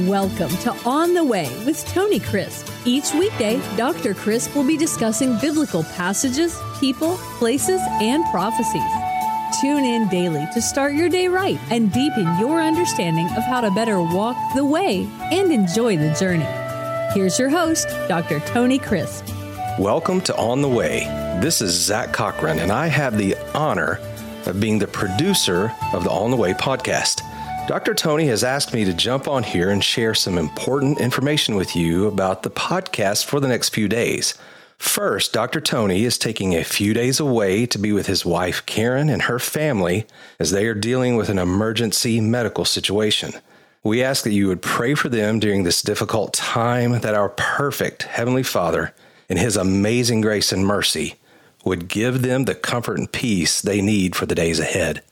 Welcome to On the Way with Tony Crisp. Each weekday, Dr. Crisp will be discussing biblical passages, people, places, and prophecies. Tune in daily to start your day right and deepen your understanding of how to better walk the way and enjoy the journey. Here's your host, Dr. Tony Crisp. Welcome to On the Way. This is Zach Cochran, and I have the honor of being the producer of the On the Way podcast. Dr. Tony has asked me to jump on here and share some important information with you about the podcast for the next few days. First, Dr. Tony is taking a few days away to be with his wife Karen and her family as they are dealing with an emergency medical situation. We ask that you would pray for them during this difficult time, that our perfect Heavenly Father, in His amazing grace and mercy, would give them the comfort and peace they need for the days ahead.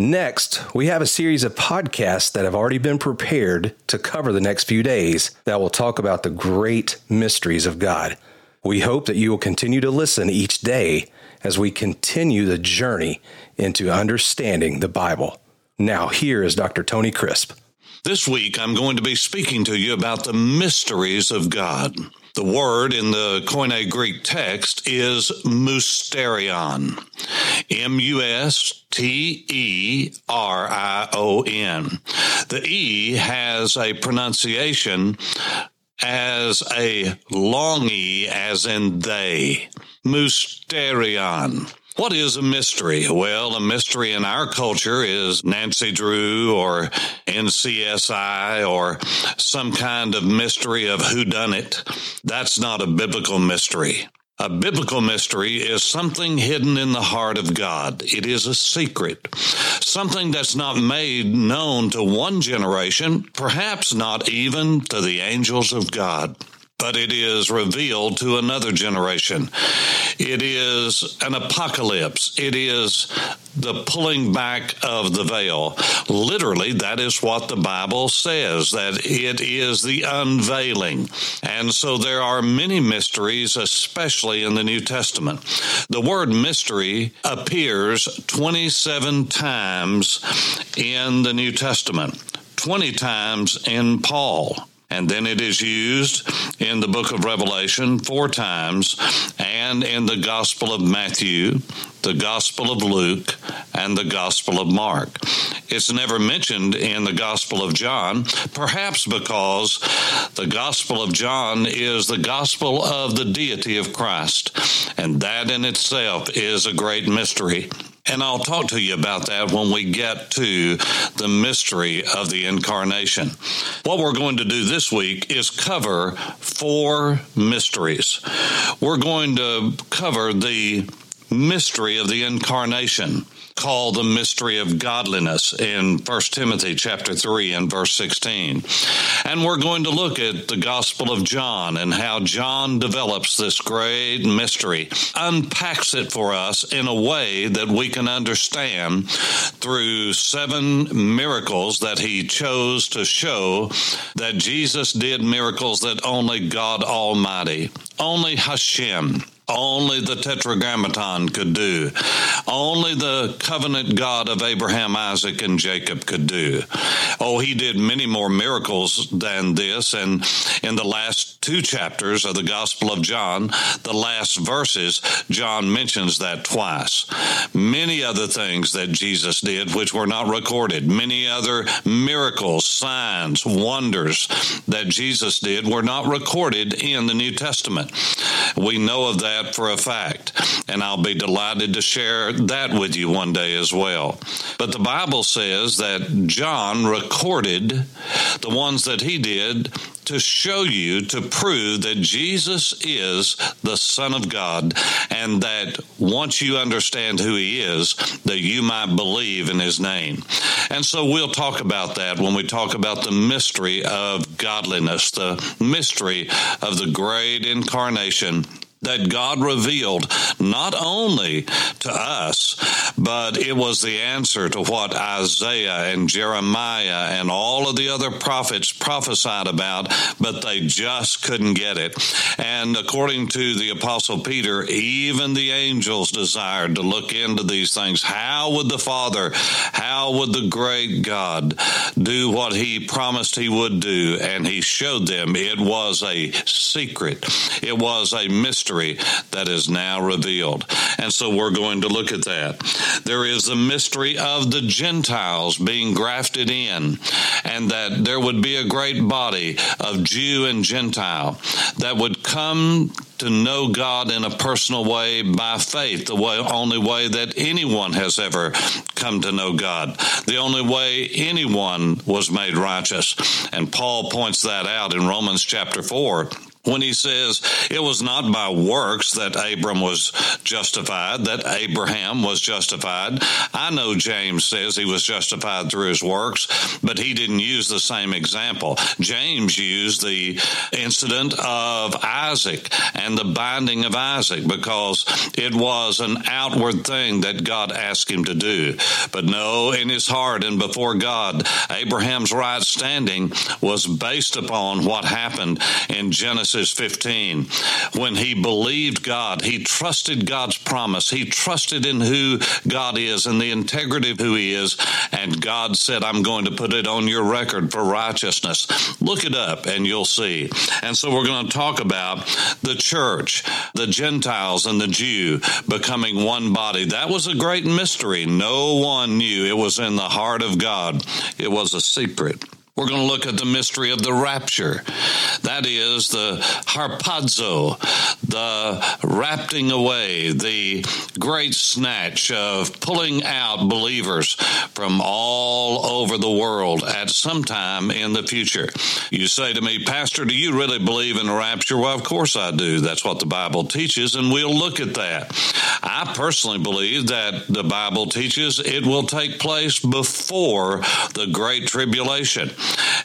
Next, we have a series of podcasts that have already been prepared to cover the next few days that will talk about the great mysteries of God. We hope that you will continue to listen each day as we continue the journey into understanding the Bible. Now, here is Dr. Tony Crisp. This week, I'm going to be speaking to you about the mysteries of God. The word in the Koine Greek text is musterion. M U S T E R I O N. The E has a pronunciation as a long E, as in they. Musterion. What is a mystery? Well, a mystery in our culture is Nancy Drew or NCSI or some kind of mystery of who done it. That's not a biblical mystery. A biblical mystery is something hidden in the heart of God. It is a secret, something that's not made known to one generation, perhaps not even to the angels of God but it is revealed to another generation. It is an apocalypse. It is the pulling back of the veil. Literally, that is what the Bible says, that it is the unveiling. And so there are many mysteries, especially in the New Testament. The word mystery appears 27 times in the New Testament. 20 times in Paul. And then it is used in the book of Revelation four times and in the Gospel of Matthew, the Gospel of Luke, and the Gospel of Mark. It's never mentioned in the Gospel of John, perhaps because the Gospel of John is the gospel of the deity of Christ, and that in itself is a great mystery. And I'll talk to you about that when we get to the mystery of the incarnation. What we're going to do this week is cover four mysteries. We're going to cover the mystery of the incarnation called the mystery of godliness in 1 Timothy chapter 3 and verse 16. And we're going to look at the Gospel of John and how John develops this great mystery, unpacks it for us in a way that we can understand through seven miracles that he chose to show that Jesus did miracles that only God Almighty, only Hashem, only the Tetragrammaton could do. Only the covenant God of Abraham, Isaac, and Jacob could do. Oh, he did many more miracles than this. And in the last two chapters of the Gospel of John, the last verses, John mentions that twice. Many other things that Jesus did, which were not recorded, many other miracles, signs, wonders that Jesus did were not recorded in the New Testament. We know of that that for a fact, and I'll be delighted to share that with you one day as well. But the Bible says that John recorded the ones that he did to show you, to prove that Jesus is the Son of God, and that once you understand who He is, that you might believe in His name. And so we'll talk about that when we talk about the mystery of godliness, the mystery of the great incarnation that God revealed not only to us, but it was the answer to what Isaiah and Jeremiah and all of the other prophets prophesied about, but they just couldn't get it. And according to the Apostle Peter, even the angels desired to look into these things. How would the Father, how would the great God do what he promised he would do? And he showed them it was a secret, it was a mystery that is now revealed. And so we're going to look at that. There is the mystery of the Gentiles being grafted in, and that there would be a great body of Jew and Gentile that would come to know God in a personal way by faith, the way, only way that anyone has ever come to know God, the only way anyone was made righteous. And Paul points that out in Romans chapter 4 when he says it was not by works that Abram was justified, that Abraham was justified. I know James says he was justified through his works, but he didn't use the same example. James used the incident of Isaac and the binding of Isaac because it was an outward thing that God asked him to do. But no, in his heart and before God, Abraham's right standing was based upon what happened in Genesis Genesis 15. When he believed God, he trusted God's promise. He trusted in who God is and the integrity of who he is. And God said, I'm going to put it on your record for righteousness. Look it up and you'll see. And so we're going to talk about the church, the Gentiles and the Jew becoming one body. That was a great mystery. No one knew. It was in the heart of God. It was a secret. We're going to look at the mystery of the rapture. That is the harpazo, the rapting away, the great snatch of pulling out believers from all over the world at some time in the future. You say to me, Pastor, do you really believe in the rapture? Well, of course I do. That's what the Bible teaches, and we'll look at that. I personally believe that the Bible teaches it will take place before the Great Tribulation.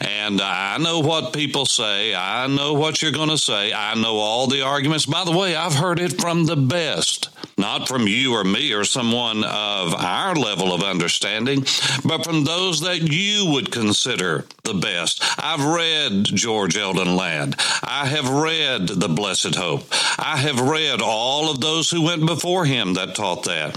And I know what people say. I know what you're going to say. I know all the arguments. By the way, I've heard it from the best, not from you or me or someone of our level of understanding, but from those that you would consider the best. I've read George Eldon Ladd. I have read The Blessed Hope. I have read all of those who went before him that taught that.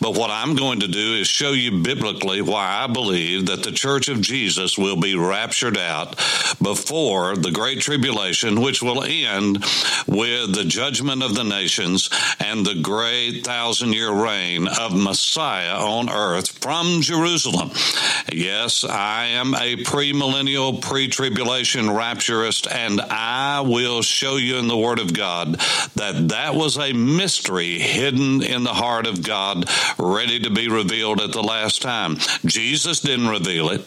But what I'm going to do is show you biblically why I believe that the church of Jesus will be raptured out before the great tribulation, which will end with the judgment of the nations and the great thousand year reign of Messiah on earth from Jerusalem. Yes, I am a premillennial, pre tribulation rapturist, and I will show you in the Word of God that that was a mystery hidden in the heart of God, ready to be revealed at the last time. Jesus didn't reveal it,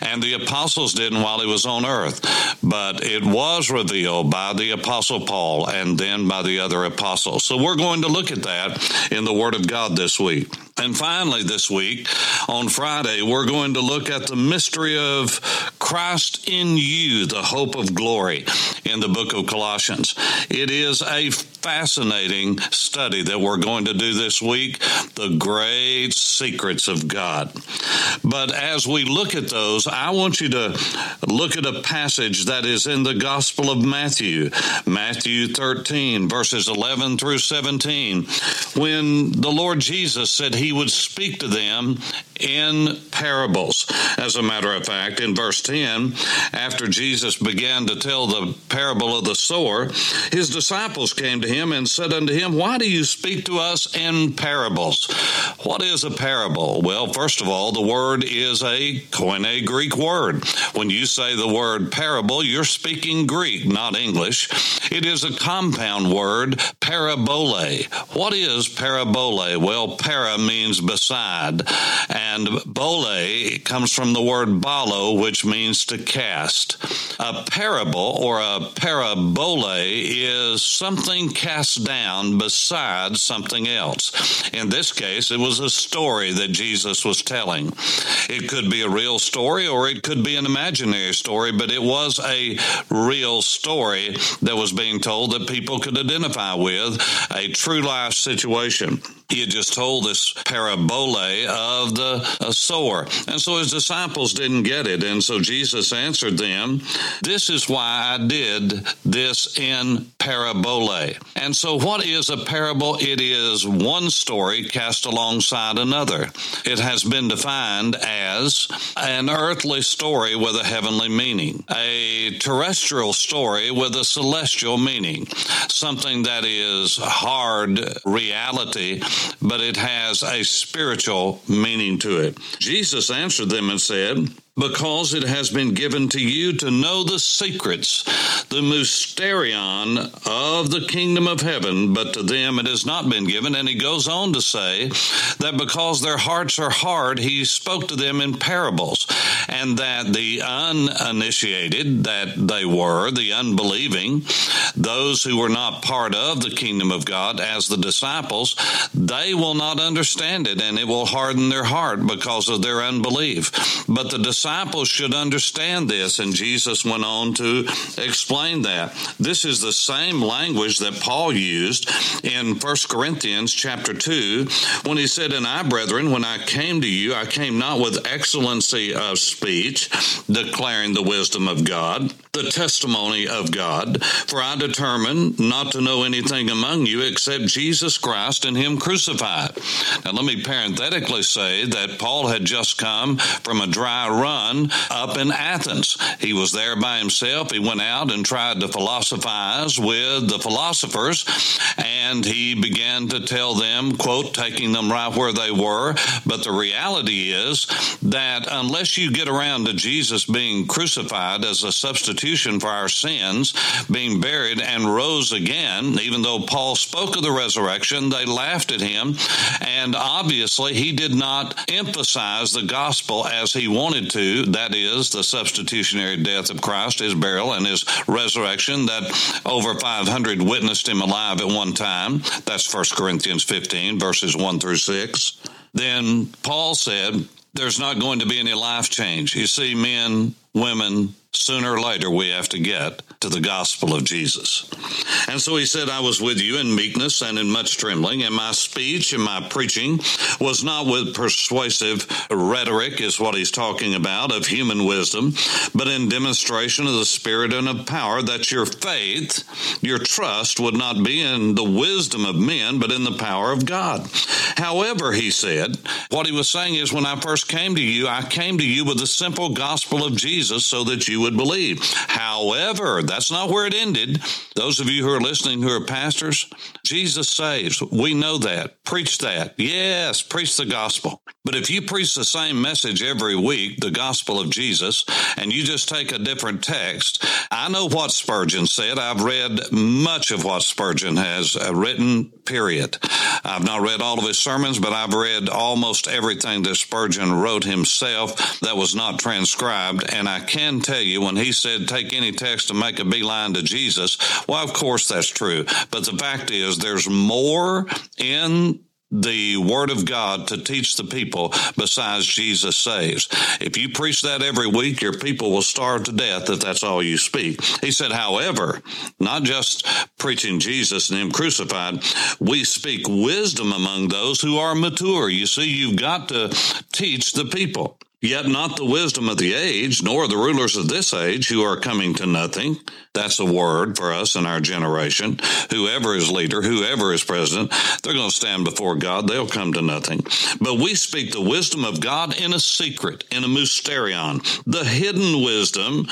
and the apostles didn't while he was on earth, but it was revealed by the apostle Paul and then by the other apostles. So we're going to look at that in the Word of God this week. And finally, this week on Friday, we're going to look at the mystery of Christ in you, the hope of glory in the book of Colossians. It is a fascinating study that we're going to do this week the great secrets of God. But as we look at those, I want you to look at a passage that is in the Gospel of Matthew, Matthew 13, verses 11 through 17, when the Lord Jesus said he would speak to them in parables. As a matter of fact, in verse 10, after Jesus began to tell the parable of the sower, his disciples came to him and said unto him, Why do you speak to us in parables? What is a parable? Well, first of all, the word is a Koine Greek word. When you say the word parable, you're speaking Greek, not English. It is a compound word, parabole. What is parabole? Well, para means beside, and bole comes from the word balo, which means to cast. A parable or a parabole is something cast down beside something else. In this case, it was a story that Jesus was telling. It could be a real story or it could be an imaginary story, but it was a real story that was being being told that people could identify with a true life situation he had just told this parabole of the sower. And so his disciples didn't get it. And so Jesus answered them, This is why I did this in parabole. And so, what is a parable? It is one story cast alongside another. It has been defined as an earthly story with a heavenly meaning, a terrestrial story with a celestial meaning, something that is hard reality but it has a spiritual meaning to it. Jesus answered them and said, because it has been given to you to know the secrets, the mysterion of the kingdom of heaven, but to them it has not been given. And he goes on to say that because their hearts are hard, he spoke to them in parables, and that the uninitiated, that they were, the unbelieving, those who were not part of the kingdom of God as the disciples, they will not understand it, and it will harden their heart because of their unbelief. But the disciples disciples should understand this, and Jesus went on to explain that. This is the same language that Paul used in 1 Corinthians chapter 2 when he said, And I, brethren, when I came to you, I came not with excellency of speech, declaring the wisdom of God the testimony of God. For I determined not to know anything among you except Jesus Christ and Him crucified. Now, let me parenthetically say that Paul had just come from a dry run up in Athens. He was there by himself. He went out and tried to philosophize with the philosophers, and he began to tell them, quote, taking them right where they were. But the reality is that unless you get around to Jesus being crucified as a substitute, substitution for our sins, being buried, and rose again. Even though Paul spoke of the resurrection, they laughed at him. And obviously, he did not emphasize the gospel as he wanted to that is, the substitutionary death of Christ, his burial, and his resurrection that over 500 witnessed him alive at one time. That's 1 Corinthians 15, verses 1 through 6. Then Paul said, There's not going to be any life change. You see, men, women, sooner or later we have to get to the gospel of Jesus. And so he said, I was with you in meekness and in much trembling, and my speech and my preaching was not with persuasive rhetoric, is what he's talking about, of human wisdom, but in demonstration of the Spirit and of power, that your faith, your trust would not be in the wisdom of men, but in the power of God. However, he said, what he was saying is, when I first came to you, I came to you with the simple gospel of Jesus so that you would believe. However, that's not where it ended. Those of you who are listening who are pastors, Jesus saves. We know that. Preach that. Yes, preach the gospel. But if you preach the same message every week, the gospel of Jesus, and you just take a different text, I know what Spurgeon said. I've read much of what Spurgeon has uh, written, period. I've not read all of his sermons, but I've read almost everything that Spurgeon wrote himself that was not transcribed. And I can tell you when he said, take any text and make a beeline to Jesus, well, of course that's true. But the fact is, there's more in the word of God to teach the people besides Jesus saves. If you preach that every week, your people will starve to death if that's all you speak. He said, however, not just preaching Jesus and Him crucified, we speak wisdom among those who are mature. You see, you've got to teach the people. Yet not the wisdom of the age, nor the rulers of this age who are coming to nothing. That's a word for us in our generation. Whoever is leader, whoever is president, they're going to stand before God. They'll come to nothing. But we speak the wisdom of God in a secret, in a mysterion, the hidden wisdom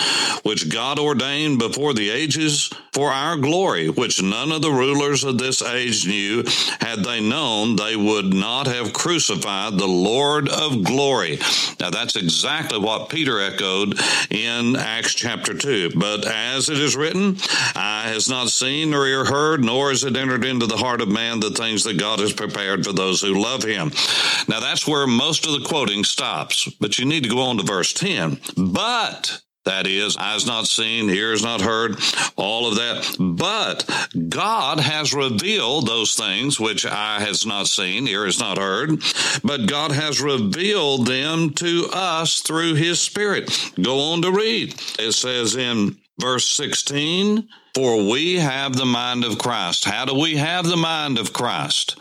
which God ordained before the ages for our glory, which none of the rulers of this age knew. Had they known, they would not have crucified the Lord of glory. Now, that's exactly what Peter echoed in Acts chapter 2. But as it is written, eye has not seen nor ear heard, nor has it entered into the heart of man the things that God has prepared for those who love him. Now, that's where most of the quoting stops. But you need to go on to verse 10. But that is, eyes not seen, ears not heard, all of that. But God has revealed those things which eye has not seen, ear has not heard, but God has revealed them to us through his Spirit. Go on to read. It says in Verse 16, for we have the mind of Christ. How do we have the mind of Christ?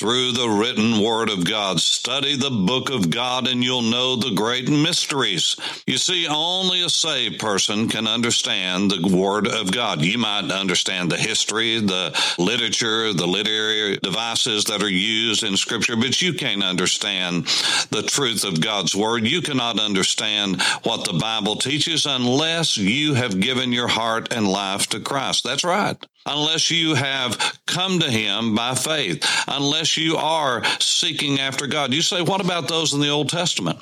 Through the written word of God. Study the book of God and you'll know the great mysteries. You see, only a saved person can understand the word of God. You might understand the history, the literature, the literary devices that are used in scripture, but you can't understand the truth of God's word. You cannot understand what the Bible teaches unless you have given your heart and life to Christ. That's right unless you have come to him by faith, unless you are seeking after God. You say, what about those in the Old Testament?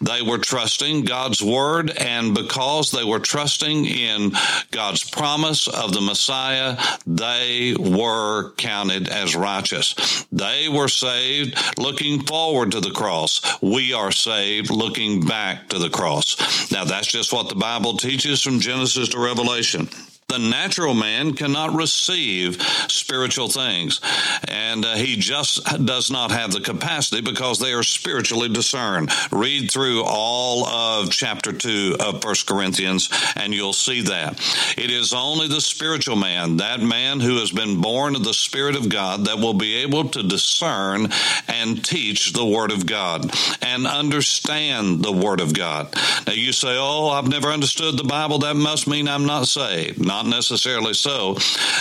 They were trusting God's word, and because they were trusting in God's promise of the Messiah, they were counted as righteous. They were saved looking forward to the cross. We are saved looking back to the cross. Now, that's just what the Bible teaches from Genesis to Revelation the natural man cannot receive spiritual things. And uh, he just does not have the capacity because they are spiritually discerned. Read through all of chapter 2 of First Corinthians and you'll see that. It is only the spiritual man, that man who has been born of the Spirit of God, that will be able to discern and teach the Word of God and understand the Word of God. Now you say, Oh, I've never understood the Bible. That must mean I'm not saved. Not not necessarily so.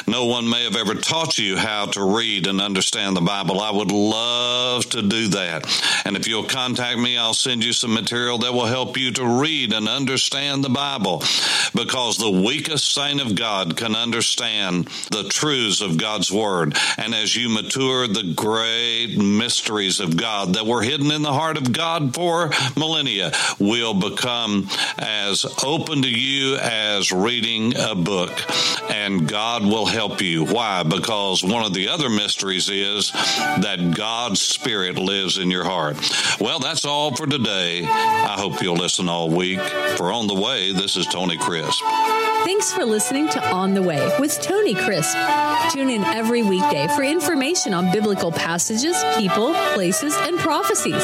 No one may have ever taught you how to read and understand the Bible. I would love to do that. And if you'll contact me, I'll send you some material that will help you to read and understand the Bible because the weakest saint of God can understand the truths of God's Word. And as you mature, the great mysteries of God that were hidden in the heart of God for millennia will become as open to you as reading a book and God will help you. Why? Because one of the other mysteries is that God's Spirit lives in your heart. Well, that's all for today. I hope you'll listen all week. For On the Way, this is Tony Crisp. Thanks for listening to On the Way with Tony Crisp. Tune in every weekday for information on biblical passages, people, places, and prophecies.